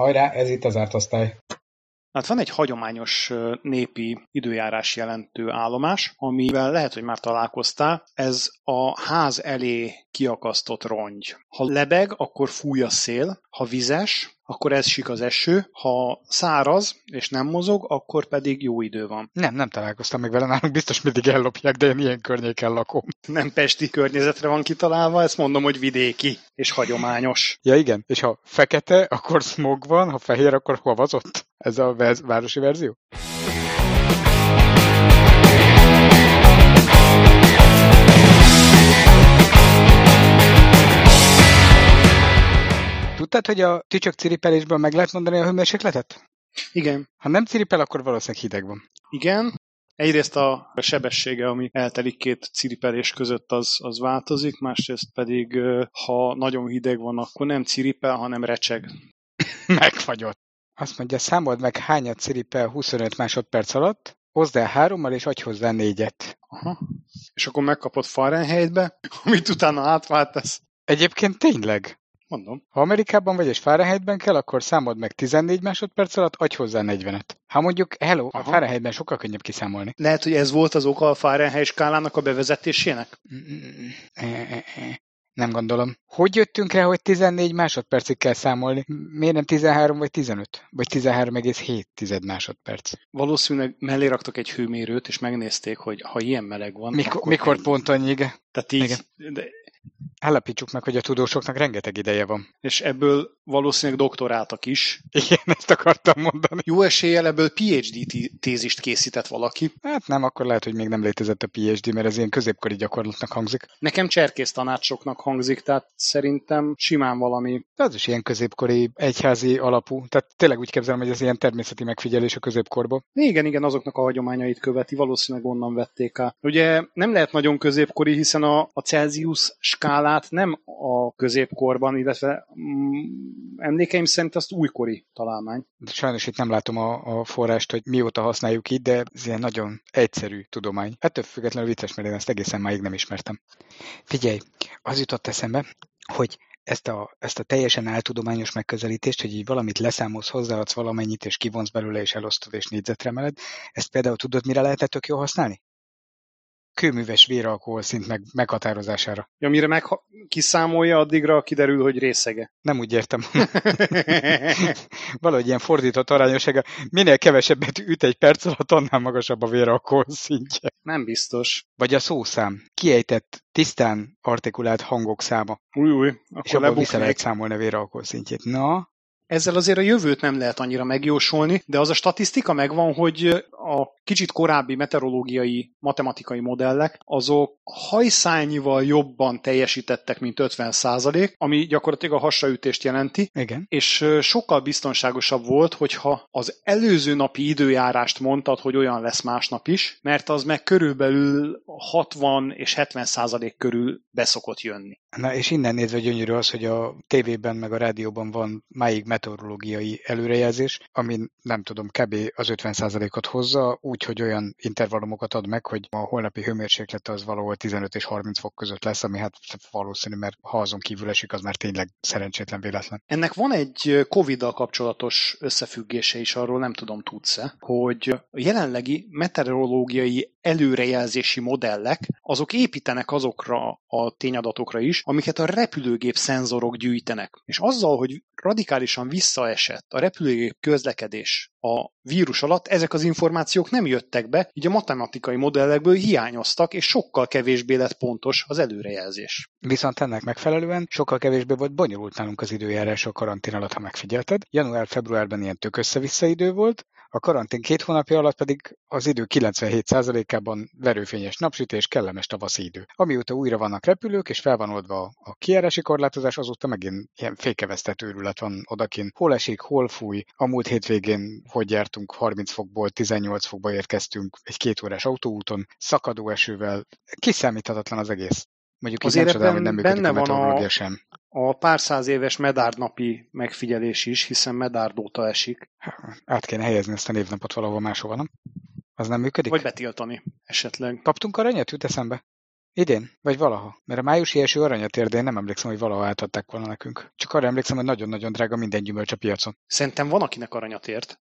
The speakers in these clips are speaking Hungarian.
Hajrá, ez itt az ártosztály. Hát van egy hagyományos népi időjárás jelentő állomás, amivel lehet, hogy már találkoztál. Ez a ház elé kiakasztott rongy. Ha lebeg, akkor fúj a szél, ha vizes, akkor ez sik az eső, ha száraz és nem mozog, akkor pedig jó idő van. Nem, nem találkoztam még vele, nálunk biztos mindig ellopják, de én ilyen környéken lakom. Nem pesti környezetre van kitalálva, ezt mondom, hogy vidéki és hagyományos. Ja igen, és ha fekete, akkor smog van, ha fehér, akkor havazott? Ez a városi verzió? Tudtad, hogy a tücsök ciripelésből meg lehet mondani a hőmérsékletet? Igen. Ha nem ciripel, akkor valószínűleg hideg van. Igen. Egyrészt a sebessége, ami eltelik két ciripelés között, az, az változik, másrészt pedig, ha nagyon hideg van, akkor nem ciripel, hanem recseg. Megfagyott. Azt mondja, számold meg hányat ciripel 25 másodperc alatt, hozd el hárommal, és adj hozzá négyet. Aha. És akkor megkapod Fahrenheitbe, amit utána átváltasz. Egyébként tényleg. Mondom. Ha Amerikában vagy és Fahrenheitben kell, akkor számold meg 14 másodperc alatt, adj hozzá 40-et. Ha mondjuk, hello, Aha. a Fahrenheitben sokkal könnyebb kiszámolni. Lehet, hogy ez volt az oka a Fahrenheit skálának a bevezetésének? Nem gondolom. Hogy jöttünk rá, hogy 14 másodpercig kell számolni? Miért nem 13 vagy 15? Vagy 13,7 másodperc? Valószínűleg mellé raktak egy hőmérőt, és megnézték, hogy ha ilyen meleg van... Mikor, mikor pont annyi, igen. Tehát így, igen. De Állapítsuk meg, hogy a tudósoknak rengeteg ideje van. És ebből valószínűleg doktoráltak is. Igen, ezt akartam mondani. Jó eséllyel ebből PhD tézist készített valaki. Hát nem, akkor lehet, hogy még nem létezett a PhD, mert ez ilyen középkori gyakorlatnak hangzik. Nekem cserkész tanácsoknak hangzik, tehát szerintem simán valami. De az is ilyen középkori, egyházi alapú. Tehát tényleg úgy képzelem, hogy ez ilyen természeti megfigyelés a középkorban. Igen, igen, azoknak a hagyományait követi, valószínűleg onnan vették el. Ugye nem lehet nagyon középkori, hiszen a, a Celsius skálát nem a középkorban, illetve mm, emlékeim szerint azt újkori találmány. Sajnos itt nem látom a, a forrást, hogy mióta használjuk itt, de ez ilyen nagyon egyszerű tudomány. Ettől függetlenül vicces, mert én ezt egészen máig nem ismertem. Figyelj, az jutott eszembe, hogy ezt a, ezt a teljesen áltudományos megközelítést, hogy így valamit leszámolsz, hozzáadsz valamennyit, és kivonsz belőle, és elosztod, és négyzetre emeled, ezt például tudod, mire lehetett tök jól használni? Kőműves véralkohol szint meg, meghatározására. Ja, mire meg kiszámolja, addigra kiderül, hogy részege. Nem úgy értem. Valahogy ilyen fordított arányossága. Minél kevesebbet üt egy perc alatt, annál magasabb a véralkohol szintje. Nem biztos. Vagy a szószám. Kiejtett, tisztán artikulált hangok száma. Új, új. Akkor és abban vissza lehet számolni a véralkohol szintjét. Na, ezzel azért a jövőt nem lehet annyira megjósolni, de az a statisztika megvan, hogy a kicsit korábbi meteorológiai, matematikai modellek, azok hajszányival jobban teljesítettek, mint 50% ami gyakorlatilag a hasraütést jelenti. Igen. És sokkal biztonságosabb volt, hogyha az előző napi időjárást mondtad, hogy olyan lesz másnap is, mert az meg körülbelül 60 és 70 százalék körül beszokott jönni. Na és innen nézve gyönyörű az, hogy a tévében meg a rádióban van máig meteorológiai előrejelzés, ami nem tudom, kb. az 50%-ot hozza, úgy, hogy olyan intervallumokat ad meg, hogy a holnapi hőmérséklet az valahol 15 és 30 fok között lesz, ami hát valószínű, mert ha azon kívül esik, az már tényleg szerencsétlen véletlen. Ennek van egy Covid-dal kapcsolatos összefüggése is, arról nem tudom, tudsz-e, hogy a jelenlegi meteorológiai előrejelzési modellek, azok építenek azokra a tényadatokra is, amiket a repülőgép szenzorok gyűjtenek. És azzal, hogy radikálisan visszaesett. A repülőgép közlekedés a vírus alatt, ezek az információk nem jöttek be, így a matematikai modellekből hiányoztak, és sokkal kevésbé lett pontos az előrejelzés. Viszont ennek megfelelően sokkal kevésbé volt bonyolult nálunk az időjárás a karantén alatt, ha megfigyelted. Január-februárban ilyen tök össze-vissza idő volt, a karantén két hónapja alatt pedig az idő 97%-ában verőfényes napsütés, kellemes tavaszi idő. Amióta újra vannak repülők, és fel van oldva a kiárási korlátozás, azóta megint ilyen fékevesztett őrület van odakin. Hol esik, hol fúj. A múlt hétvégén, hogy jártunk, 30 fokból 18 fokba érkeztünk egy két órás autóúton, szakadó esővel. Kiszámíthatatlan az egész. Mondjuk Azért nem csodálom, hogy nem működik benne a van a, sem. A pár száz éves medárnapi megfigyelés is, hiszen medárd óta esik. Át kéne helyezni ezt a névnapot valahol máshova, nem? Az nem működik? Vagy betiltani esetleg. Kaptunk aranyat, jut eszembe? Idén? Vagy valaha? Mert a májusi első aranyat én nem emlékszem, hogy valaha átadták volna nekünk. Csak arra emlékszem, hogy nagyon-nagyon drága minden gyümölcs a piacon. Szerintem van, akinek aranyat ért.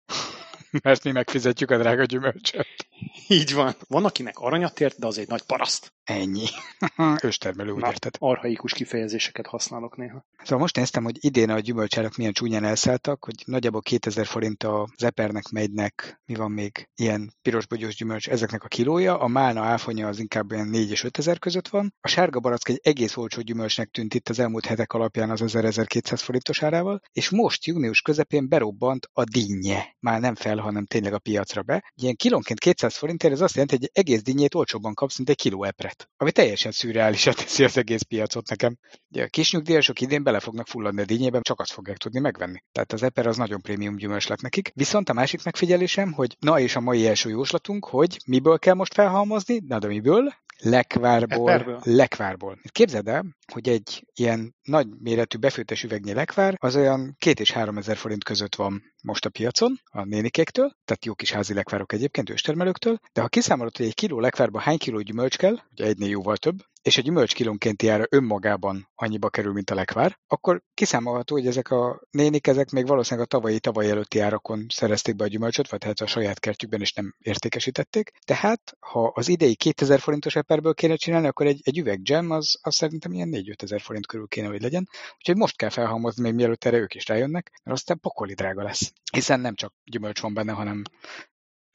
Mert mi megfizetjük a drága gyümölcsöt. Így van. Van, akinek aranyat ért, de az egy nagy paraszt. Ennyi. Őstermelő, úgy érted. Arhaikus kifejezéseket használok néha. Szóval most néztem, hogy idén a gyümölcsárak milyen csúnyán elszálltak, hogy nagyjából 2000 forint az epernek, megynek, mi van még, ilyen pirosbogyós gyümölcs, ezeknek a kilója, a málna áfonya az inkább ilyen 4 és 5000 között van, a sárga barack egy egész olcsó gyümölcsnek tűnt itt az elmúlt hetek alapján az 1200 forintos árával, és most június közepén berobbant a dinnye. Már nem fel, hanem tényleg a piacra be. Ilyen kilónként 200 forintért ez azt jelenti, hogy egy egész dinnyét olcsóbban kapsz, mint egy kiló epret. Ami teljesen szürreálisat teszi az egész piacot nekem. Ugye a kis nyugdíjasok idén bele fognak fulladni a dinnyében, csak azt fogják tudni megvenni. Tehát az eper az nagyon prémium gyümölcs lett nekik. Viszont a másik megfigyelésem, hogy na és a mai első jóslatunk, hogy miből kell most felhalmozni, na de miből? Lekvárból. Eperből. Lekvárból. Képzeld el, hogy egy ilyen nagy méretű befőttes üvegnyi lekvár az olyan két és három ezer forint között van most a piacon a nénikéktől, tehát jó kis házi lekvárok egyébként őstermelőktől, de ha kiszámolod, hogy egy kiló lekvárba hány kiló gyümölcs kell, ugye egynél jóval több, és a gyümölcs kilónkénti ára önmagában annyiba kerül, mint a lekvár, akkor kiszámolható, hogy ezek a nénik, ezek még valószínűleg a tavalyi, tavaly előtti árakon szerezték be a gyümölcsöt, vagy hát a saját kertjükben is nem értékesítették. Tehát, ha az idei 2000 forintos eperből kéne csinálni, akkor egy, egy üveg gem az, az szerintem ilyen 4 ezer forint körül kéne, hogy legyen. Úgyhogy most kell felhalmozni, még mielőtt erre ők is rájönnek, mert aztán pokoli drága lesz. Hiszen nem csak gyümölcs van benne, hanem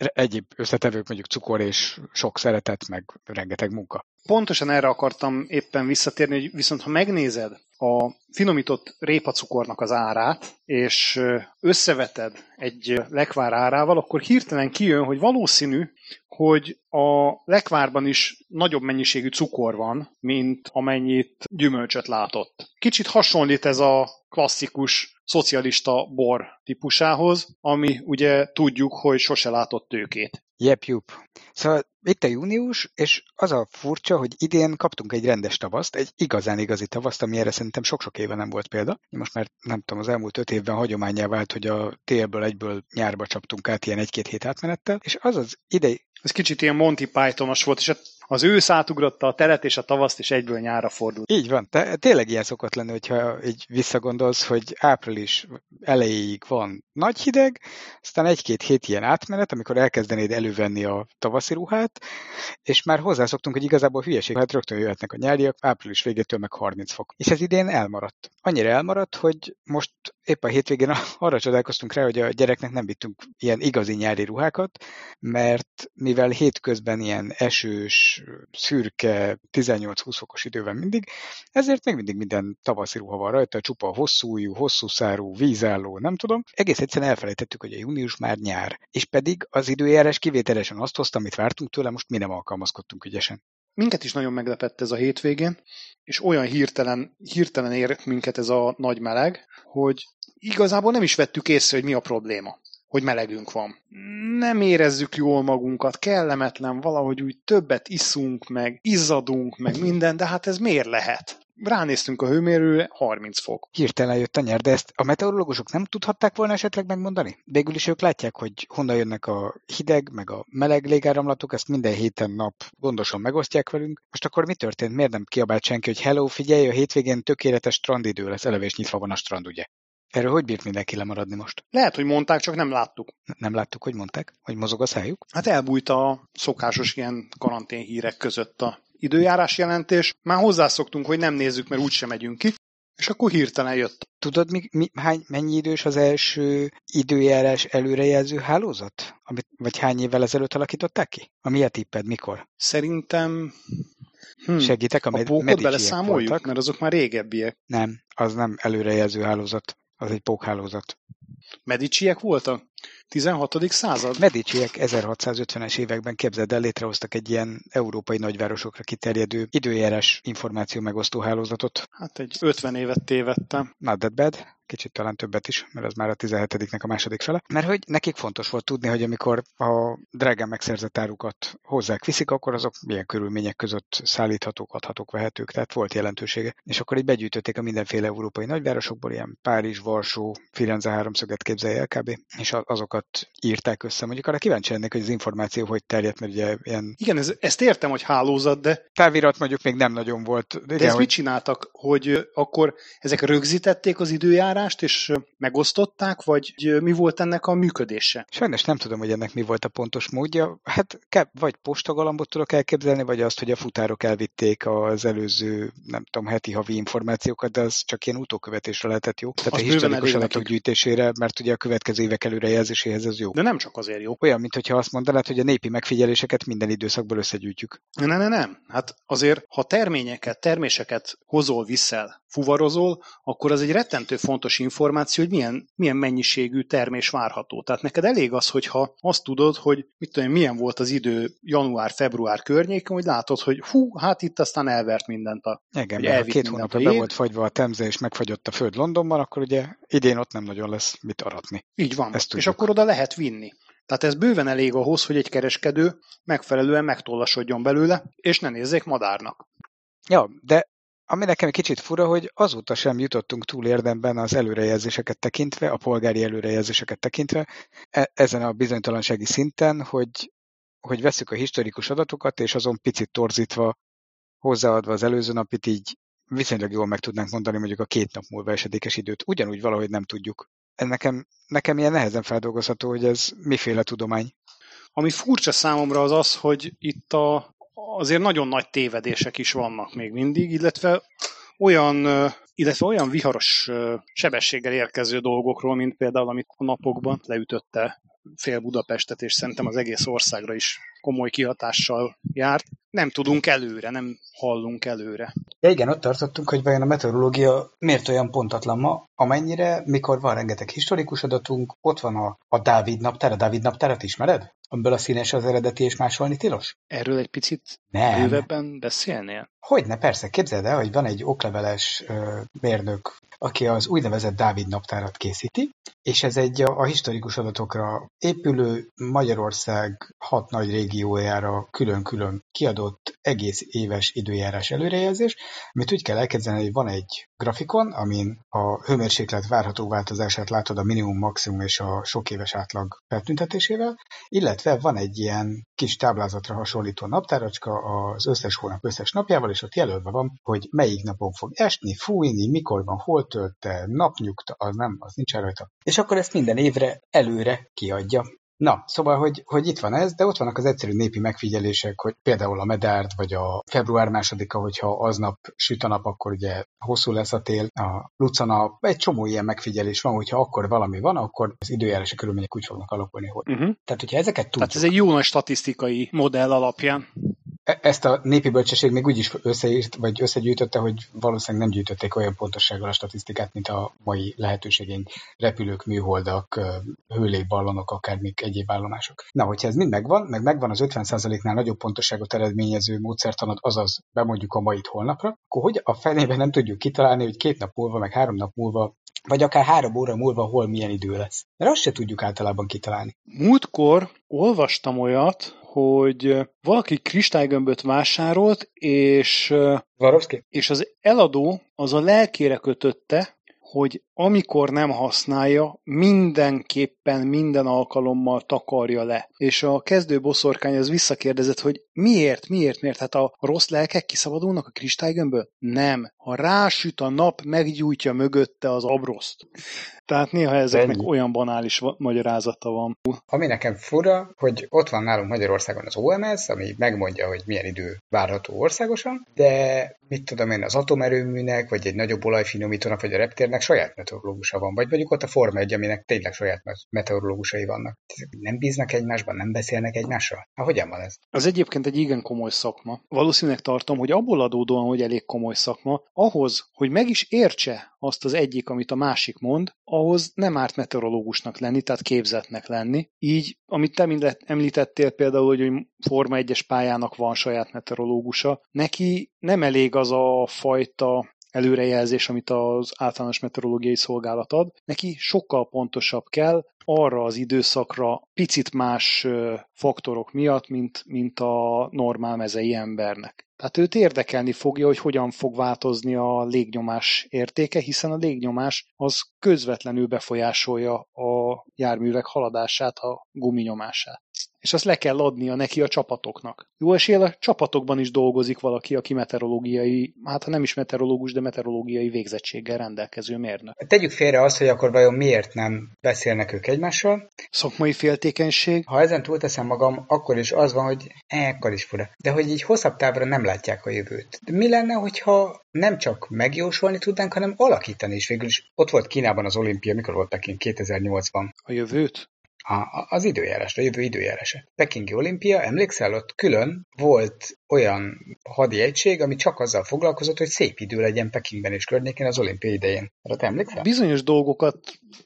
egyéb összetevők, mondjuk cukor és sok szeretet, meg rengeteg munka. Pontosan erre akartam éppen visszatérni, hogy viszont ha megnézed a finomított répacukornak az árát, és összeveted egy lekvár árával, akkor hirtelen kijön, hogy valószínű, hogy a lekvárban is nagyobb mennyiségű cukor van, mint amennyit gyümölcsöt látott. Kicsit hasonlít ez a klasszikus szocialista bor típusához, ami ugye tudjuk, hogy sose látott tőkét. Jep, jup. Szóval itt a június, és az a furcsa, hogy idén kaptunk egy rendes tavaszt, egy igazán igazi tavaszt, ami erre szerintem sok-sok éve nem volt példa. Most már nem tudom, az elmúlt öt évben hagyományá vált, hogy a télből egyből nyárba csaptunk át ilyen egy-két hét átmenettel, és az az idei... Ez kicsit ilyen Monty Pythonos volt, és az ősz átugrotta a teret és a tavaszt, és egyből nyára fordult. Így van. Te, tényleg ilyen szokott lenni, hogyha így visszagondolsz, hogy április elejéig van nagy hideg, aztán egy-két hét ilyen átmenet, amikor elkezdenéd elővenni a tavaszi ruhát, és már hozzászoktunk, hogy igazából hülyeség, hát rögtön jöhetnek a nyáriak, április végétől meg 30 fok. És ez idén elmaradt. Annyira elmaradt, hogy most épp a hétvégén arra csodálkoztunk rá, hogy a gyereknek nem vittünk ilyen igazi nyári ruhákat, mert mivel hétközben ilyen esős, szürke, 18-20 fokos idő van mindig, ezért még mindig minden tavaszi ruha van rajta, csupa hosszújú, hosszú szárú, vízálló, nem tudom. Egész egyszerűen elfelejtettük, hogy a június már nyár, és pedig az időjárás kivételesen azt hozta, amit vártunk tőle, most mi nem alkalmazkodtunk ügyesen. Minket is nagyon meglepett ez a hétvégén, és olyan hirtelen, hirtelen ért minket ez a nagy meleg, hogy igazából nem is vettük észre, hogy mi a probléma hogy melegünk van. Nem érezzük jól magunkat, kellemetlen, valahogy úgy többet iszunk, meg izzadunk, meg minden, de hát ez miért lehet? Ránéztünk a hőmérőre, 30 fok. Hirtelen jött a nyer, de ezt a meteorológusok nem tudhatták volna esetleg megmondani? Végül is ők látják, hogy honnan jönnek a hideg, meg a meleg légáramlatok, ezt minden héten nap gondosan megosztják velünk. Most akkor mi történt? Miért nem kiabált senki, hogy hello, figyelj, a hétvégén tökéletes strandidő lesz, eleve is nyitva van a strand, ugye? Erről hogy bírt mindenki lemaradni most? Lehet, hogy mondták, csak nem láttuk. Nem láttuk, hogy mondták? Hogy mozog a szájuk? Hát elbújt a szokásos ilyen karantén hírek között a időjárás jelentés. Már hozzászoktunk, hogy nem nézzük, mert úgysem megyünk ki. És akkor hirtelen jött. Tudod, mi, mi, hány, mennyi idős az első időjárás előrejelző hálózat? Amit, vagy hány évvel ezelőtt alakították ki? A mi a tipped, mikor? Szerintem... Hm. Segítek, a, a pókot beleszámoljuk, voltak. mert azok már régebbiek. Nem, az nem előrejelző hálózat, az egy pókhálózat. Mediciek voltak? 16. század? Mediciek 1650-es években képzeld el, létrehoztak egy ilyen európai nagyvárosokra kiterjedő időjárás információ megosztó hálózatot. Hát egy 50 évet tévedtem. Not that bad. Kicsit talán többet is, mert az már a 17-nek a második fele, mert hogy nekik fontos volt tudni, hogy amikor a drágán megszerzett árukat hozzák, viszik, akkor azok milyen körülmények között szállíthatók, adhatók, vehetők, tehát volt jelentősége. És akkor így begyűjtötték a mindenféle európai nagyvárosokból, ilyen Párizs, Varsó, Firenze háromszöget képzelje LKB, és azokat írták össze. Mondjuk arra kíváncsi lennék, hogy az információ hogy terjedt, mert ugye ilyen... Igen, ez, ezt értem, hogy hálózat, de... Távirat mondjuk még nem nagyon volt. De, de ezt hogy... mit csináltak, hogy akkor ezek rögzítették az időjárást, és megosztották, vagy mi volt ennek a működése? Sajnos nem tudom, hogy ennek mi volt a pontos módja. Hát vagy postagalambot tudok elképzelni, vagy azt, hogy a futárok elvitték az előző, nem tudom, heti havi információkat, de az csak ilyen utókövetésre lehetett jó. Tehát az a historikus adatok gyűjtésére, mert ugye a következő évek előrejelzéséhez ez jó. De nem csak azért jó. Olyan, mintha azt mondanád, hogy a népi megfigyeléseket minden időszakból összegyűjtjük. Ne, ne, nem. Hát azért, ha terményeket, terméseket hozol, viszel, fuvarozol, akkor az egy rettentő fontos információ, hogy milyen, milyen mennyiségű termés várható. Tehát neked elég az, hogyha azt tudod, hogy mit tudom, milyen volt az idő január-február környéken, hogy látod, hogy hú, hát itt aztán elvert mindent a Igen, mert két hónapra be volt fagyva a temze és megfagyott a föld Londonban, akkor ugye idén ott nem nagyon lesz mit aratni. Így van. Ezt és akkor oda lehet vinni. Tehát ez bőven elég ahhoz, hogy egy kereskedő megfelelően megtollasodjon belőle, és ne nézzék madárnak. Ja, de ami nekem egy kicsit fura, hogy azóta sem jutottunk túl érdemben az előrejelzéseket tekintve, a polgári előrejelzéseket tekintve, e- ezen a bizonytalansági szinten, hogy, hogy veszük a historikus adatokat, és azon picit torzítva, hozzáadva az előző napit, így viszonylag jól meg tudnánk mondani mondjuk a két nap múlva esedékes időt. Ugyanúgy valahogy nem tudjuk. Ez nekem, nekem ilyen nehezen feldolgozható, hogy ez miféle tudomány. Ami furcsa számomra az az, hogy itt a, azért nagyon nagy tévedések is vannak még mindig, illetve olyan, illetve olyan viharos sebességgel érkező dolgokról, mint például, amit a napokban leütötte fél Budapestet, és szerintem az egész országra is komoly kihatással járt. Nem tudunk előre, nem hallunk előre. Ja igen, ott tartottunk, hogy vajon a meteorológia miért olyan pontatlan ma, amennyire, mikor van rengeteg historikus adatunk, ott van a, a Dávid naptár, a Dávid naptárat ismered? Amiből a színes az eredeti és másolni tilos? Erről egy picit Nem. bővebben beszélnél? Hogyne, persze. Képzeld el, hogy van egy okleveles ö, mérnök, aki az úgynevezett Dávid naptárat készíti, és ez egy a, a historikus adatokra épülő Magyarország hat nagy régiójára külön-külön kiadott egész éves időjárás előrejelzés, amit úgy kell elképzelni, hogy van egy grafikon, amin a hőmérséklet várható változását látod a minimum, maximum és a sok éves átlag feltüntetésével, illetve van egy ilyen kis táblázatra hasonlító naptáracska az összes hónap összes napjával, és ott jelölve van, hogy melyik napon fog esni, fújni, mikor van, hol tölte, napnyugta, az nem, az nincs rajta. És akkor ezt minden évre előre kiadja. Na, szóval, hogy, hogy itt van ez, de ott vannak az egyszerű népi megfigyelések, hogy például a Medárd, vagy a február másodika, hogyha aznap süt a nap, akkor ugye hosszú lesz a tél, a Lucana, egy csomó ilyen megfigyelés van, hogyha akkor valami van, akkor az időjárási körülmények úgy fognak alakulni, hogy. Uh-huh. Tehát, hogyha ezeket tudjuk. Tehát ez egy jó nagy statisztikai modell alapján. E- ezt a népi bölcsesség még úgy is összeírt, vagy összegyűjtötte, hogy valószínűleg nem gyűjtötték olyan pontossággal a statisztikát, mint a mai lehetőségeink, repülők, műholdak, hőlégballonok, akármik egyéb állomások. Na, hogyha ez mind megvan, meg megvan az 50%-nál nagyobb pontosságot eredményező módszertanod, azaz bemondjuk a mait holnapra, akkor hogy a felében nem tudjuk kitalálni, hogy két nap múlva, meg három nap múlva vagy akár három óra múlva hol milyen idő lesz. Mert azt se tudjuk általában kitalálni. Múltkor olvastam olyat, hogy valaki kristálygömböt vásárolt, és, Varovszki? és az eladó az a lelkére kötötte, hogy amikor nem használja, mindenképpen minden alkalommal takarja le. És a kezdő boszorkány az visszakérdezett, hogy miért, miért, miért? Hát a rossz lelkek kiszabadulnak a kristálygömbből? Nem. Ha rásüt a nap, meggyújtja mögötte az abroszt. Tehát néha ezeknek Ennyi. olyan banális magyarázata van. Ami nekem fura, hogy ott van nálunk Magyarországon az OMS, ami megmondja, hogy milyen idő várható országosan, de mit tudom én, az atomerőműnek, vagy egy nagyobb olajfinomítónak, vagy a reptérnek saját meteorológusa van, vagy mondjuk ott a Forma 1, aminek tényleg saját meteorológusai vannak. Nem bíznak egymásban, nem beszélnek egymással? Hát hogyan van ez? Az egyébként egy igen komoly szakma. Valószínűleg tartom, hogy abból adódóan, hogy elég komoly szakma, ahhoz, hogy meg is értse azt az egyik, amit a másik mond, ahhoz nem árt meteorológusnak lenni, tehát képzetnek lenni. Így, amit te említettél például, hogy Forma 1-es pályának van saját meteorológusa, neki nem elég az a fajta előrejelzés, amit az általános meteorológiai szolgálat ad. Neki sokkal pontosabb kell, arra az időszakra picit más faktorok miatt, mint, mint a normál mezei embernek. Tehát őt érdekelni fogja, hogy hogyan fog változni a légnyomás értéke, hiszen a légnyomás az közvetlenül befolyásolja a járművek haladását, a guminyomását és azt le kell adnia neki a csapatoknak. Jó esélye a csapatokban is dolgozik valaki, aki meteorológiai, hát ha nem is meteorológus, de meteorológiai végzettséggel rendelkező mérnök. Tegyük félre azt, hogy akkor vajon miért nem beszélnek ők egymással. Szakmai féltékenység. Ha ezen túlteszem magam, akkor is az van, hogy ekkor is fura. De hogy így hosszabb távra nem látják a jövőt. De mi lenne, hogyha nem csak megjósolni tudnánk, hanem alakítani is végül is. Ott volt Kínában az olimpia, mikor volt Peking 2008-ban. A jövőt? A, az időjárás, a jövő időjárása. Pekingi olimpia, emlékszel, ott külön volt olyan hadi egység, ami csak azzal foglalkozott, hogy szép idő legyen Pekingben és környékén az olimpia idején. Erre te emlékszel? Bizonyos dolgokat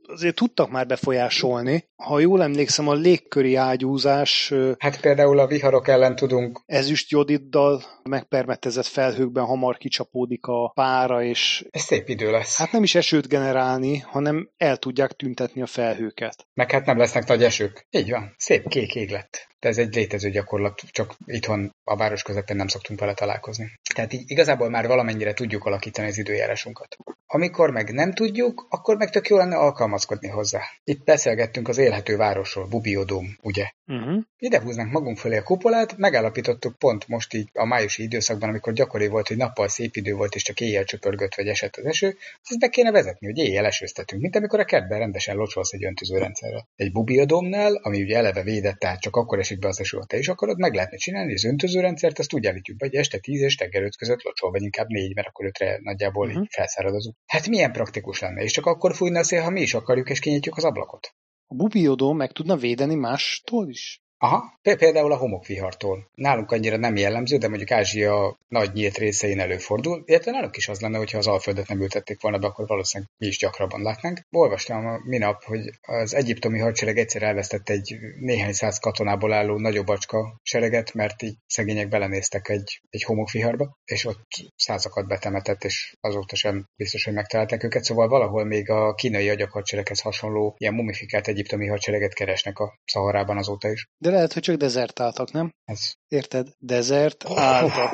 azért tudtak már befolyásolni. Ha jól emlékszem, a légköri ágyúzás... Hát például a viharok ellen tudunk... Ezüst jodiddal megpermetezett felhőkben hamar kicsapódik a pára, és... Ez szép idő lesz. Hát nem is esőt generálni, hanem el tudják tüntetni a felhőket. Meg hát nem lesznek nagy esők. Így van. Szép kék ég lett de ez egy létező gyakorlat, csak itthon a város közepén nem szoktunk vele találkozni. Tehát így igazából már valamennyire tudjuk alakítani az időjárásunkat. Amikor meg nem tudjuk, akkor meg tök jó lenne alkalmazkodni hozzá. Itt beszélgettünk az élhető városról, Bubiodóm, ugye? Uh-huh. Ide húznánk magunk fölé a kupolát, megállapítottuk pont most így a májusi időszakban, amikor gyakori volt, hogy nappal szép idő volt, és csak éjjel csöpörgött, vagy esett az eső, ezt be kéne vezetni, hogy éjjel esőztetünk, mint amikor a kertben rendesen locsolsz egy öntözőrendszerrel. Egy bubiodómnál, ami ugye eleve védett, tehát csak akkor esik az eső, te is akarod, meg lehetne csinálni, az öntözőrendszert azt úgy állítjuk be, hogy este 10 és teggel 5 között locsol, vagy inkább 4, mert akkor ötre nagyjából uh-huh. így felszárad az út. Hát milyen praktikus lenne, és csak akkor fújna a szél, ha mi is akarjuk, és kinyitjuk az ablakot. A bubiodó meg tudna védeni mástól is? Aha, például a homokvihartól. Nálunk annyira nem jellemző, de mondjuk Ázsia nagy nyílt részein előfordul, illetve nálunk is az lenne, hogyha az Alföldet nem ültették volna be, akkor valószínűleg mi is gyakrabban látnánk. Olvastam a minap, hogy az egyiptomi hadsereg egyszer elvesztett egy néhány száz katonából álló nagyobb acska sereget, mert így szegények belenéztek egy, egy homokviharba, és ott százakat betemetett, és azóta sem biztos, hogy megtalálták őket, szóval valahol még a kínai agyakhadsereghez hasonló ilyen mumifikált egyiptomi hadsereget keresnek a Szaharában azóta is. De lehet, hogy csak dezertáltak, nem? Ez. Érted? Dezert álltak.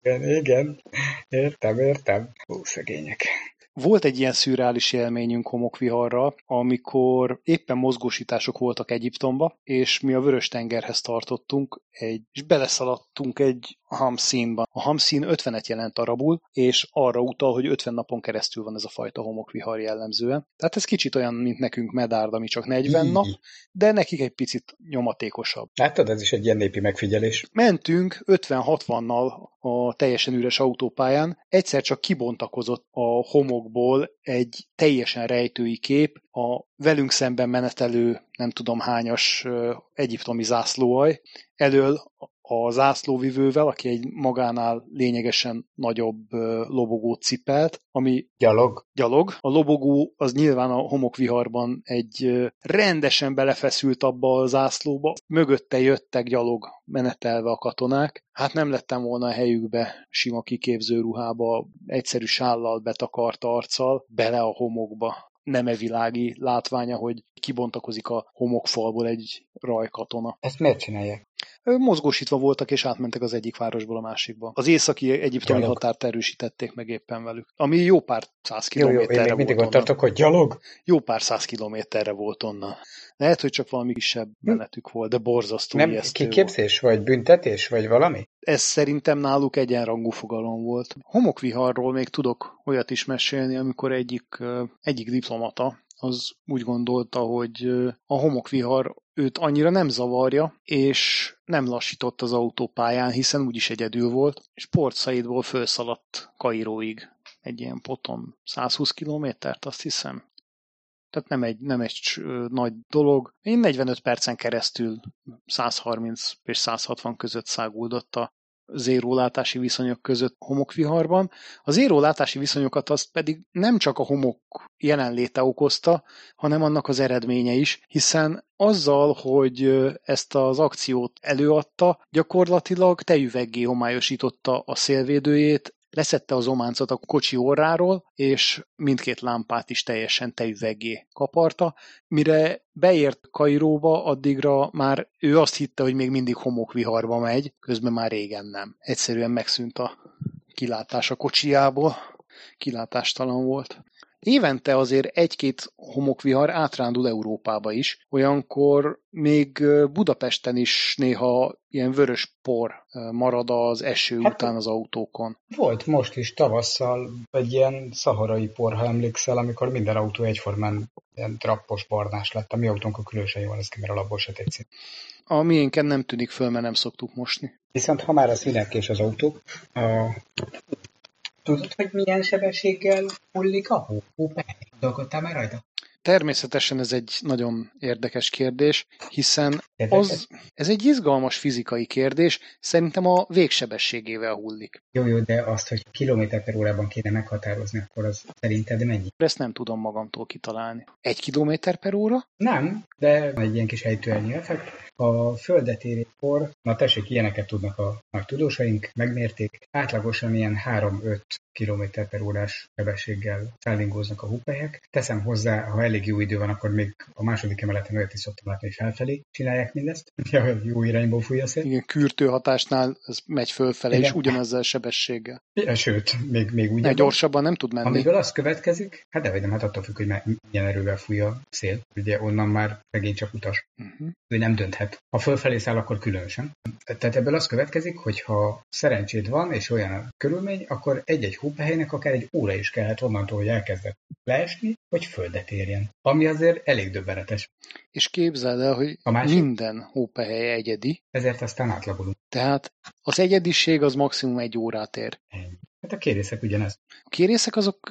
Igen, igen. Értem, értem. Ó, szegények. Volt egy ilyen szürreális élményünk homokviharra, amikor éppen mozgósítások voltak Egyiptomba, és mi a Vörös-tengerhez tartottunk, egy, és beleszaladtunk egy hamszínban. A hamszín 50-et jelent arabul, és arra utal, hogy 50 napon keresztül van ez a fajta homokvihar jellemzően. Tehát ez kicsit olyan, mint nekünk Medárd, ami csak 40 nap, de nekik egy picit nyomatékosabb. Látod, ez is egy ilyen népi megfigyelés. Mentünk 50-60-nal a teljesen üres autópályán, egyszer csak kibontakozott a homokból egy teljesen rejtői kép, a velünk szemben menetelő nem tudom hányas egyiptomi zászlóaj, elől a zászlóvivővel, aki egy magánál lényegesen nagyobb lobogót cipelt, ami gyalog. gyalog. A lobogó az nyilván a homokviharban egy rendesen belefeszült abba a zászlóba. Mögötte jöttek gyalog menetelve a katonák. Hát nem lettem volna a helyükbe sima kiképző ruhába, egyszerű sállal betakart arccal, bele a homokba nemevilági látványa, hogy kibontakozik a homokfalból egy rajkatona. Ezt miért csinálják? Mozgósítva voltak, és átmentek az egyik városból a másikba. Az északi egyiptomi gyalog. határt erősítették meg éppen velük. Ami jó pár száz kilométerre jó, jó, én még mindig ott tartok, hogy gyalog. Jó pár száz kilométerre volt onnan. Lehet, hogy csak valami kisebb menetük volt, de borzasztó Nem kiképzés, volt. vagy büntetés, vagy valami? Ez szerintem náluk egyenrangú fogalom volt. Homokviharról még tudok olyat is mesélni, amikor egyik, egyik diplomata az úgy gondolta, hogy a homokvihar őt annyira nem zavarja, és nem lassított az autópályán, hiszen úgyis egyedül volt, és Port Saidból felszaladt Kairóig egy ilyen poton 120 kilométert, azt hiszem. Tehát nem egy, nem egy nagy dolog. Én 45 percen keresztül 130 és 160 között száguldott a zérólátási viszonyok között homokviharban. Az zérólátási viszonyokat azt pedig nem csak a homok jelenléte okozta, hanem annak az eredménye is, hiszen azzal, hogy ezt az akciót előadta, gyakorlatilag tejüveggé homályosította a szélvédőjét, leszette az ománcot a kocsi orráról, és mindkét lámpát is teljesen tejüveggé kaparta. Mire beért Kairóba, addigra már ő azt hitte, hogy még mindig homokviharba megy, közben már régen nem. Egyszerűen megszűnt a kilátás a kocsijából, kilátástalan volt. Évente azért egy-két homokvihar átrándul Európába is. Olyankor még Budapesten is néha ilyen vörös por marad az eső hát, után az autókon. Volt most is tavasszal egy ilyen szaharai por, ha emlékszel, amikor minden autó egyformán ilyen trappos barnás lett. A mi autónkon különösen jól lesz ki, mert alapból se tetszik. A miénken nem tűnik föl, mert nem szoktuk mosni. Viszont ha már az mindenkés az autó, a Tudod, hogy milyen sebességgel hullik a hó? Dolgottál már rajta? Természetesen ez egy nagyon érdekes kérdés, hiszen az, ez egy izgalmas fizikai kérdés, szerintem a végsebességével hullik. Jó, jó, de azt, hogy kilométer per órában kéne meghatározni, akkor az szerinted mennyi? Ezt nem tudom magamtól kitalálni. Egy kilométer per óra? Nem, de egy ilyen kis ejtőernyő effekt. A földet érékkor, na tessék, ilyeneket tudnak a nagy tudósaink, megmérték, átlagosan ilyen 3-5 km per órás sebességgel szállingóznak a húpelyek. Teszem hozzá, ha elég jó idő van, akkor még a második emeleten olyat is szoktam látni, hogy felfelé csinálják mindezt. Ja, jó irányból fúj a szél. Igen, kürtő hatásnál ez megy fölfele, Igen. és ugyanezzel sebességgel. Ja, sőt, még, még úgy. Ne, gyorsabban nem tud menni. Amiből az következik, hát de vagy nem, hát attól függ, hogy milyen erővel fúj a szél. Ugye onnan már megint csak utas. Uh-huh. Ő nem dönthet. Ha fölfelé száll, akkor különösen. Tehát ebből az következik, hogy ha szerencséd van, és olyan a körülmény, akkor egy-egy hópehelynek akár egy óra is kellett onnantól, hogy elkezdett leesni, hogy földet érjen. Ami azért elég döbbenetes. És képzeld el, hogy a másik, minden hópehely egyedi. Ezért aztán átlagolunk. Tehát az egyediség az maximum egy órát ér. Ennyi. Hát a kérészek ugyanez. A kérészek azok,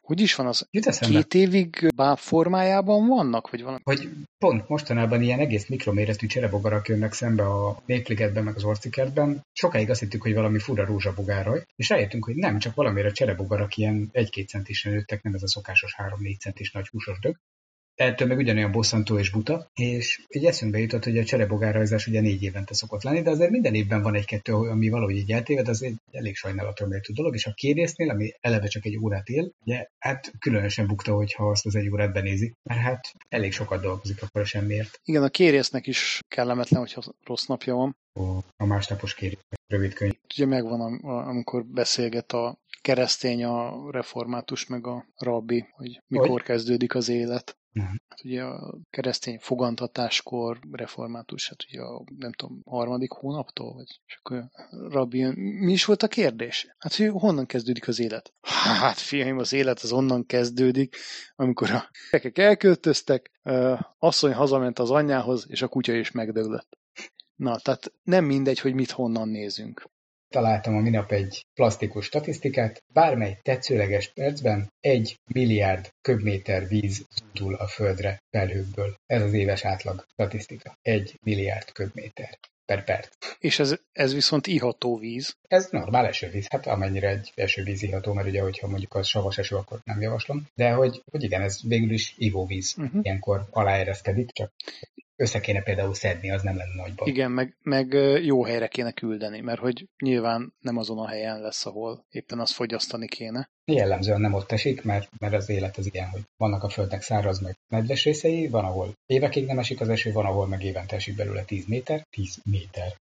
hogy is van az? Két évig báb formájában vannak? Vagy valami? Hogy pont mostanában ilyen egész mikroméretű cserebogarak jönnek szembe a Népligetben, meg az Orcikertben. Sokáig azt hittük, hogy valami fura rózsabogáraj, és rájöttünk, hogy nem, csak valamire cserebogarak ilyen egy-két centisen nőttek, nem ez a szokásos három-négy centis nagy húsos dög, ettől meg ugyanolyan bosszantó és buta, és egy eszünkbe jutott, hogy a cserebogárrajzás ugye négy évente szokott lenni, de azért minden évben van egy-kettő, ami valahogy így eltéved, az egy elég sajnálatra méltó dolog, és a kérésznél, ami eleve csak egy órát él, ugye hát különösen bukta, hogyha azt az egy órát benézi, mert hát elég sokat dolgozik akkor semmiért. Igen, a kérésznek is kellemetlen, hogyha rossz napja van. A másnapos kérész, rövid könyv. Ugye megvan, amikor beszélget a keresztény, a református, meg a rabbi, hogy mikor hogy? kezdődik az élet. Nem. Hát ugye a keresztény fogantatáskor református, hát ugye a, nem tudom, harmadik hónaptól, vagy és akkor rabbi, mi is volt a kérdés? Hát, hogy honnan kezdődik az élet? Hát, fiaim, az élet az onnan kezdődik, amikor a gyerekek elköltöztek, asszony hazament az anyjához, és a kutya is megdöglött. Na, tehát nem mindegy, hogy mit honnan nézünk. Találtam a minap egy plastikus statisztikát, bármely tetszőleges percben egy milliárd köbméter víz túl a földre felhőkből. Ez az éves átlag statisztika. Egy milliárd köbméter per perc. És ez, ez viszont iható víz? Ez normál esővíz, hát amennyire egy esővíz iható, mert ugye, hogyha mondjuk az savas eső, akkor nem javaslom. De hogy, hogy igen, ez végül is ivóvíz. Uh-huh. Ilyenkor aláereszkedik, csak össze kéne például szedni, az nem lenne nagy baj. Igen, meg, meg jó helyre kéne küldeni, mert hogy nyilván nem azon a helyen lesz, ahol éppen azt fogyasztani kéne. Jellemzően nem ott esik, mert, mert az élet az ilyen, hogy vannak a földnek száraz meg nedves részei, van, ahol évekig nem esik az eső, van, ahol meg évente esik belőle 10 méter. 10 méter.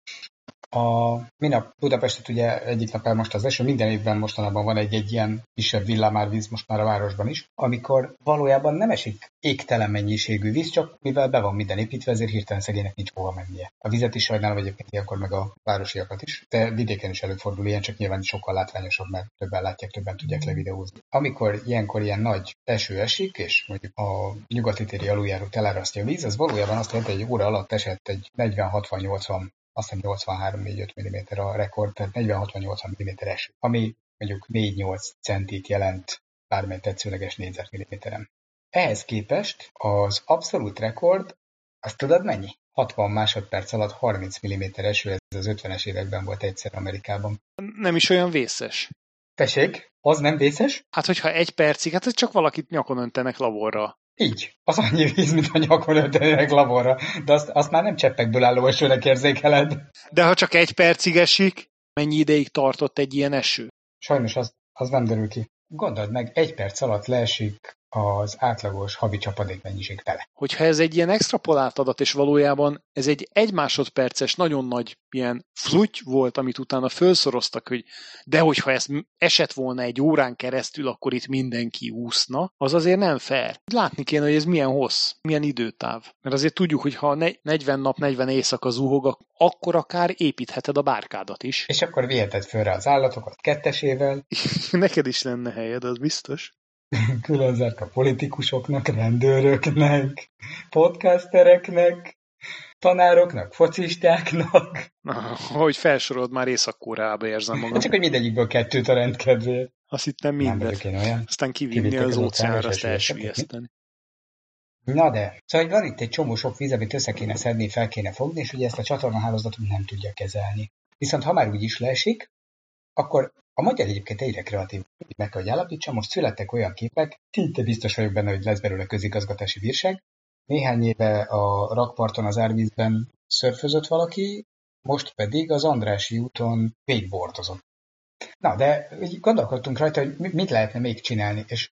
A minap Budapestet ugye egyik nap elmost az eső, minden évben mostanában van egy-egy ilyen kisebb villámárvíz most már a városban is, amikor valójában nem esik égtelen mennyiségű víz, csak mivel be van minden építve, ezért hirtelen szegénynek nincs hova mennie. A vizet is sajnálom egyébként ilyenkor meg a városiakat is, de vidéken is előfordul ilyen, csak nyilván sokkal látványosabb, mert többen látják, többen tudják levideózni. Amikor ilyenkor ilyen nagy eső esik, és mondjuk a nyugati téri aluljáró elárasztja a víz, az valójában azt jelenti, hogy egy óra alatt esett egy 40-60-80 azt hiszem 83-4-5 mm a rekord, tehát 40-60-80 mm eső, ami mondjuk 4-8 centit jelent bármely tetszőleges négyzetmilliméteren. Ehhez képest az abszolút rekord, azt tudod mennyi? 60 másodperc alatt 30 mm eső, ez az 50-es években volt egyszer Amerikában. Nem is olyan vészes. Tessék, az nem vészes? Hát, hogyha egy percig, hát ez csak valakit nyakon öntenek laborra. Így. Az annyi víz, mint a nyakon öntenek laborra. De azt, azt már nem cseppekből álló esőnek érzékeled. De ha csak egy percig esik, mennyi ideig tartott egy ilyen eső? sajnos az, az nem derül ki. Gondold meg, egy perc alatt leesik az átlagos havi csapadékmennyiség fele. Hogyha ez egy ilyen extrapolált adat, és valójában ez egy egy másodperces, nagyon nagy ilyen fluty volt, amit utána felszoroztak, hogy de hogyha ez esett volna egy órán keresztül, akkor itt mindenki úszna, az azért nem fair. Látni kéne, hogy ez milyen hossz, milyen időtáv. Mert azért tudjuk, hogy ha 40 nap, 40 éjszaka zuhog, akkor akár építheted a bárkádat is. És akkor viheted fölre az állatokat kettesével. Neked is lenne helyed, az biztos külön a politikusoknak, rendőröknek, podcastereknek, tanároknak, focistáknak. hogy felsorolod, már Észak-Koreába érzem magam. Csak, hogy mindegyikből kettőt a rendkedvéért. Azt hittem mindet. Nem olyan. Aztán kivinni az, az óceánra, azt elsüllyeszteni. Na de, szóval van itt egy csomó sok víz, amit össze kéne szedni, fel kéne fogni, és ugye ezt a csatornahálózatot nem tudja kezelni. Viszont ha már úgy is leesik, akkor a magyar egyébként egyre kreatív, meg kell, hogy állapítsa, most születtek olyan képek, szinte biztos vagyok benne, hogy lesz belőle közigazgatási bírság. Néhány éve a rakparton az árvízben szörfözött valaki, most pedig az Andrási úton végbordozott. Na, de gondolkodtunk rajta, hogy mit lehetne még csinálni, és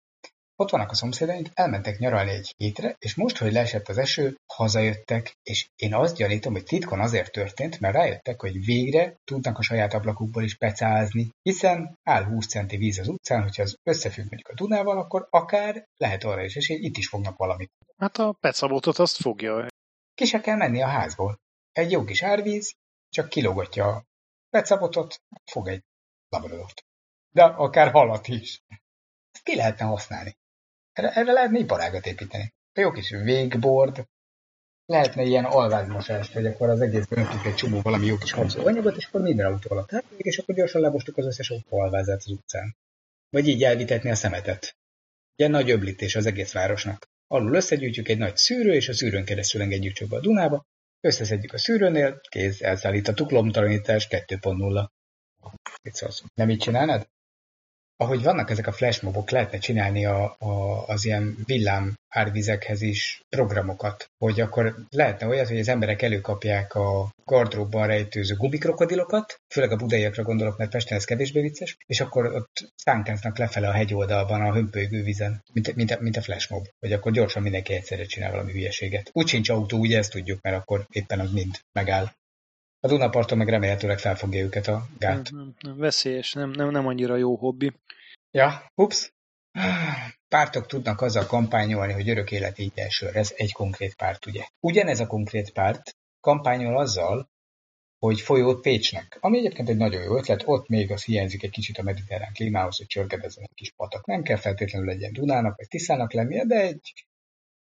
ott vannak a szomszédaink, elmentek nyaralni egy hétre, és most, hogy leesett az eső, hazajöttek, és én azt gyanítom, hogy titkon azért történt, mert rájöttek, hogy végre tudnak a saját ablakukból is pecázni, hiszen áll 20 centi víz az utcán, hogyha az összefügg mondjuk a Dunával, akkor akár lehet arra is esély, itt is fognak valamit. Hát a pecabotot azt fogja. Ki se kell menni a házból. Egy jó kis árvíz, csak kilógatja a pecabotot, fog egy labradort. De akár halat is. Ezt ki lehetne használni. Erre, erre lehetne iparágat építeni. A jó kis végbord, lehetne ilyen alvázmosást, hogy akkor az egész öntünk egy csomó valami jó kis anyagot, és akkor minden autó alatt átmegyek, és akkor gyorsan lebostuk az összes autó alvázát az utcán. Vagy így elvitetni a szemetet. Ilyen nagy öblítés az egész városnak. Alul összegyűjtjük egy nagy szűrő, és a szűrőn keresztül engedjük csak a Dunába, összeszedjük a szűrőnél, kész, elszállítottuk, lomtalanítás 2.0. Mit szólsz? Nem így csinálnád? Ahogy vannak ezek a flashmobok, lehetne csinálni a, a, az ilyen villám árvizekhez is programokat, hogy akkor lehetne olyat, hogy az emberek előkapják a gardróbban rejtőző gubikrokodilokat, főleg a budaiakra gondolok, mert Pesten ez kevésbé vicces, és akkor ott szánkáznak lefele a hegyoldalban a hömpölygő vízen, mint, mint, mint a flashmob, hogy akkor gyorsan mindenki egyszerre csinál valami hülyeséget. Úgy sincs autó, ugye ezt tudjuk, mert akkor éppen az mind megáll. A Dunaparton meg remélhetőleg felfogja őket a gát. Nem, nem, nem, veszélyes, nem, nem, nem annyira jó hobbi. Ja, ups. Pártok tudnak azzal kampányolni, hogy örök élet így elsőre. Ez egy konkrét párt, ugye? Ugyanez a konkrét párt kampányol azzal, hogy folyót Pécsnek, ami egyébként egy nagyon jó ötlet, ott még az hiányzik egy kicsit a mediterrán klímához, hogy csörgedezzen egy kis patak. Nem kell feltétlenül legyen Dunának vagy Tiszának lennie, de egy,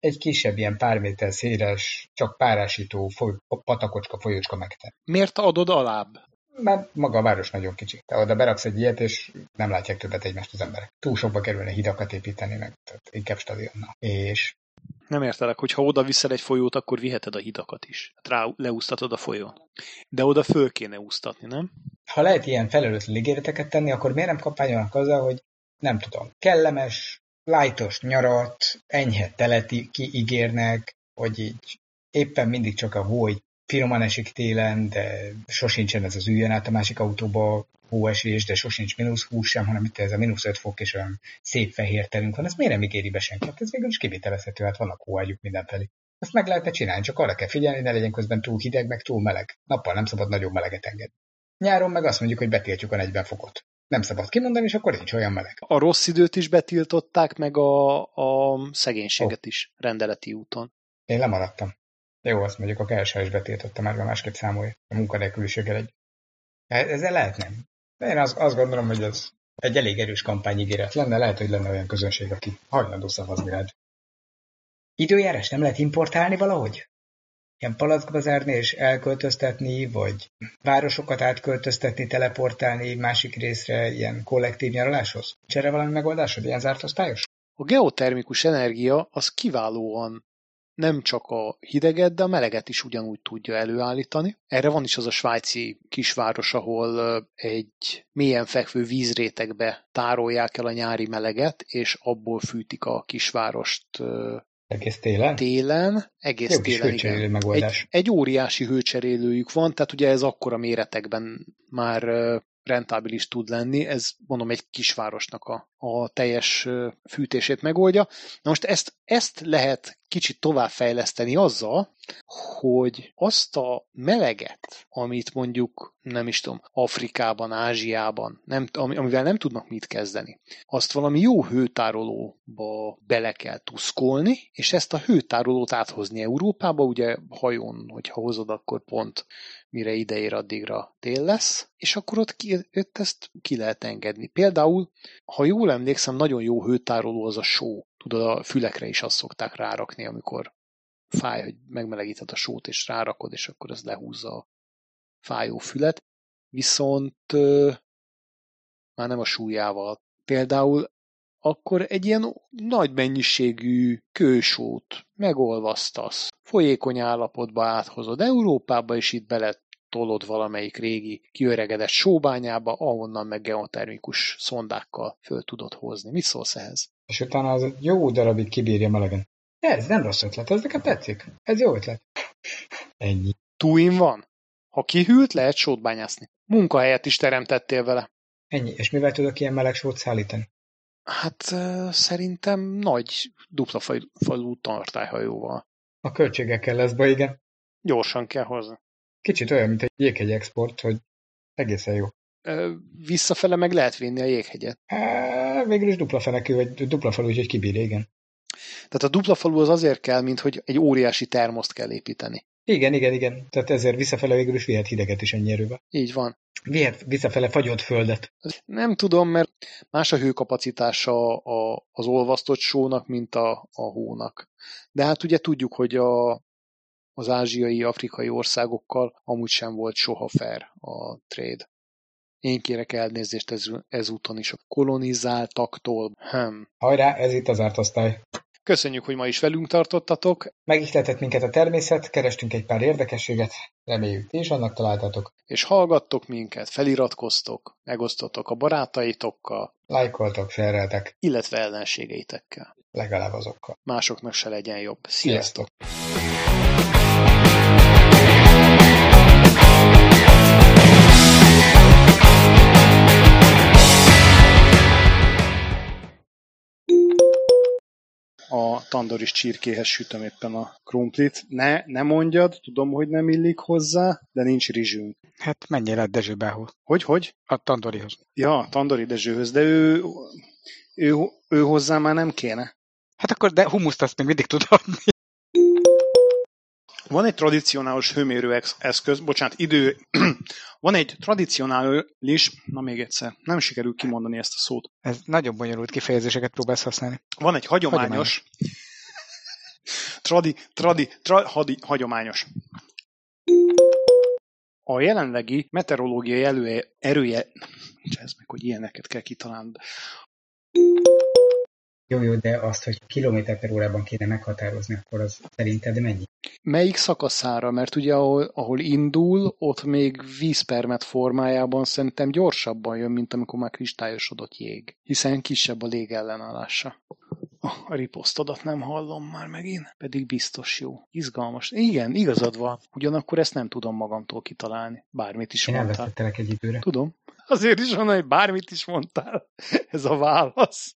egy kisebb, ilyen pár méter széles, csak párásító foly, patakocska, folyócska megten. Miért adod alább? mert maga a város nagyon kicsi. Te oda beraksz egy ilyet, és nem látják többet egymást az emberek. Túl sokba kerülne hidakat építeni, meg tehát inkább stadionnal. És nem értelek, hogy ha oda viszel egy folyót, akkor viheted a hidakat is. Hát rá leúsztatod a folyón. De oda föl kéne úsztatni, nem? Ha lehet ilyen felelőtlen ígéreteket tenni, akkor miért nem kampányolnak azzal, hogy nem tudom, kellemes, lájtos nyarat, enyhe teleti kiígérnek, hogy így éppen mindig csak a hó finoman esik télen, de sosincsen ez az üljön át a másik autóba hóesés, de sosincs mínusz 20 sem, hanem itt ez a mínusz 5 fok és olyan szép fehér terünk van, ez miért nem ígéri be senki? Hát ez végül is kivitelezhető, hát vannak hóágyuk mindenfelé. Ezt meg lehetne csinálni, csak arra kell figyelni, ne legyen közben túl hideg, meg túl meleg. Nappal nem szabad nagyon meleget engedni. Nyáron meg azt mondjuk, hogy betiltjuk a 40 fokot. Nem szabad kimondani, és akkor nincs olyan meleg. A rossz időt is betiltották, meg a, a szegénységet oh. is rendeleti úton. Én lemaradtam. Jó, azt mondjuk a KSH is betiltotta mert másképp számolja a munkanélküliséggel egy. Ezzel lehet nem. De én azt, azt gondolom, hogy ez egy elég erős kampányigéret lenne, lehet, hogy lenne olyan közönség, aki hajlandó szavazni rád. Időjárás nem lehet importálni valahogy? Ilyen palackba zárni és elköltöztetni, vagy városokat átköltöztetni, teleportálni másik részre ilyen kollektív nyaraláshoz? Csere valami megoldásod, ilyen zárt osztályos? A geotermikus energia az kiválóan nem csak a hideget, de a meleget is ugyanúgy tudja előállítani. Erre van is az a svájci kisváros, ahol egy mélyen fekvő vízrétegbe tárolják el a nyári meleget, és abból fűtik a kisvárost egész télen? Télen, egész Jó télen, igen. Megoldás. Egy, egy óriási hőcserélőjük van, tehát ugye ez akkora méretekben már rentábilis tud lenni, ez mondom egy kisvárosnak a, a teljes fűtését megoldja. Na most ezt, ezt lehet kicsit továbbfejleszteni azzal, hogy azt a meleget, amit mondjuk, nem is tudom, Afrikában, Ázsiában, nem, amivel nem tudnak mit kezdeni, azt valami jó hőtárolóba bele kell tuszkolni, és ezt a hőtárolót áthozni Európába, ugye hajón, hogyha hozod, akkor pont mire ideér, addigra tél lesz, és akkor ott, ki, ott ezt ki lehet engedni. Például, ha jól emlékszem, nagyon jó hőtároló az a só. Tudod, a fülekre is azt szokták rárakni, amikor fáj, hogy megmelegíted a sót, és rárakod, és akkor az lehúzza a fájó fület. Viszont már nem a súlyával. Például akkor egy ilyen nagy mennyiségű kősót megolvasztasz, folyékony állapotba áthozod Európába, és itt bele tolod valamelyik régi kiöregedett sóbányába, ahonnan meg geotermikus szondákkal föl tudod hozni. Mit szólsz ehhez? És utána az egy jó darabig kibírja melegen. Ez nem rossz ötlet, ez nekem tetszik. Ez jó ötlet. Ennyi. Túin van? Ha kihűlt, lehet sót bányászni. Munkahelyet is teremtettél vele. Ennyi. És mivel tudok ilyen meleg sót szállítani? Hát szerintem nagy dupla falú tartályhajóval. A költségekkel lesz be, igen. Gyorsan kell hozni. Kicsit olyan, mint egy jéghegy export, hogy egészen jó. Visszafele meg lehet vinni a jéghegyet. Uh, végül is dupla fenekű, vagy dupla falú, úgyhogy kibír, igen. Tehát a dupla falu az azért kell, mint hogy egy óriási termoszt kell építeni. Igen, igen, igen. Tehát ezért visszafele végül is vihet hideget is ennyi erőbe. Így van. Vihet visszafele fagyott földet. Nem tudom, mert más a hőkapacitása a, az olvasztott sónak, mint a, a hónak. De hát ugye tudjuk, hogy a, az ázsiai, afrikai országokkal amúgy sem volt soha fair a trade. Én kérek elnézést ez, ezúton is a kolonizáltaktól. Hm. Hajrá, ez itt az ártosztály. Köszönjük, hogy ma is velünk tartottatok. Megihletett minket a természet, kerestünk egy pár érdekességet, reméljük ti is annak találtatok. És hallgattok minket, feliratkoztok, megosztotok a barátaitokkal. Lájkoltok, felreltek. Illetve ellenségeitekkel. Legalább azokkal. Másoknak se legyen jobb. Sziasztok! Sziasztok. A tandoris csirkéhez sütöm éppen a krumplit. Ne, ne mondjad, tudom, hogy nem illik hozzá, de nincs rizsünk. Hát menjél át Dezsőbához. Hogy, hogy? A tandorihoz. Ja, tandori Dezsőhöz, de ő, ő, ő hozzá már nem kéne. Hát akkor, de humuszt azt még mindig tud adni. Van egy tradicionális hőmérő eszköz, bocsánat, idő, van egy tradicionális, na még egyszer, nem sikerül kimondani ezt a szót. Ez nagyon bonyolult kifejezéseket próbálsz használni. Van egy hagyományos, hagyományos. tradi, tradi, tra, hadi, hagyományos. A jelenlegi meteorológiai elője, erője, ez meg, hogy ilyeneket kell kitalálni. Jó, jó, de azt, hogy kilométer per órában kéne meghatározni, akkor az szerinted mennyi? Melyik szakaszára? Mert ugye ahol, ahol indul, ott még vízpermet formájában szerintem gyorsabban jön, mint amikor már kristályosodott jég, hiszen kisebb a légellenállása. a riposztodat nem hallom már megint, pedig biztos jó. Izgalmas. Igen, igazad van. Ugyanakkor ezt nem tudom magamtól kitalálni. Bármit is Én mondtál. Én egy időre. Tudom. Azért is van, hogy bármit is mondtál. Ez a válasz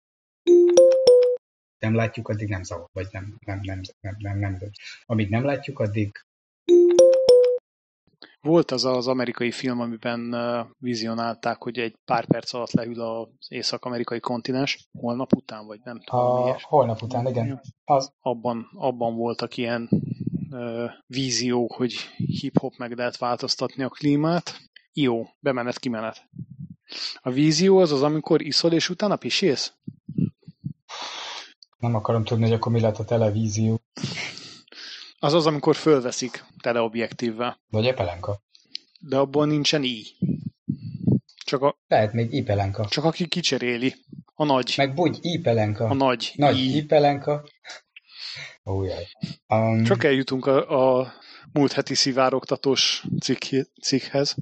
nem látjuk, addig nem zavar, vagy nem, nem, nem, nem, nem, nem, nem. Amíg nem látjuk, addig volt az az amerikai film, amiben vizionálták, hogy egy pár perc alatt leül az észak-amerikai kontinens, holnap után, vagy nem tudom. A, holnap után, igen. Az. Abban, abban voltak ilyen uh, víziók, hogy hip-hop meg lehet változtatni a klímát. Jó, bemenet-kimenet. A vízió az az, amikor iszol, és utána pisélsz? Nem akarom tudni, hogy akkor mi lett a televízió. Az az, amikor fölveszik teleobjektívvel. Vagy epelenka. De abban nincsen i. Csak a, Lehet még ipelenka. Csak aki kicseréli. A nagy. Meg bugy, ipelenka. A nagy. Nagy ipelenka. Ó, jaj. Um, Csak eljutunk a, a múlt heti szivárogtatós cikk, cikkhez.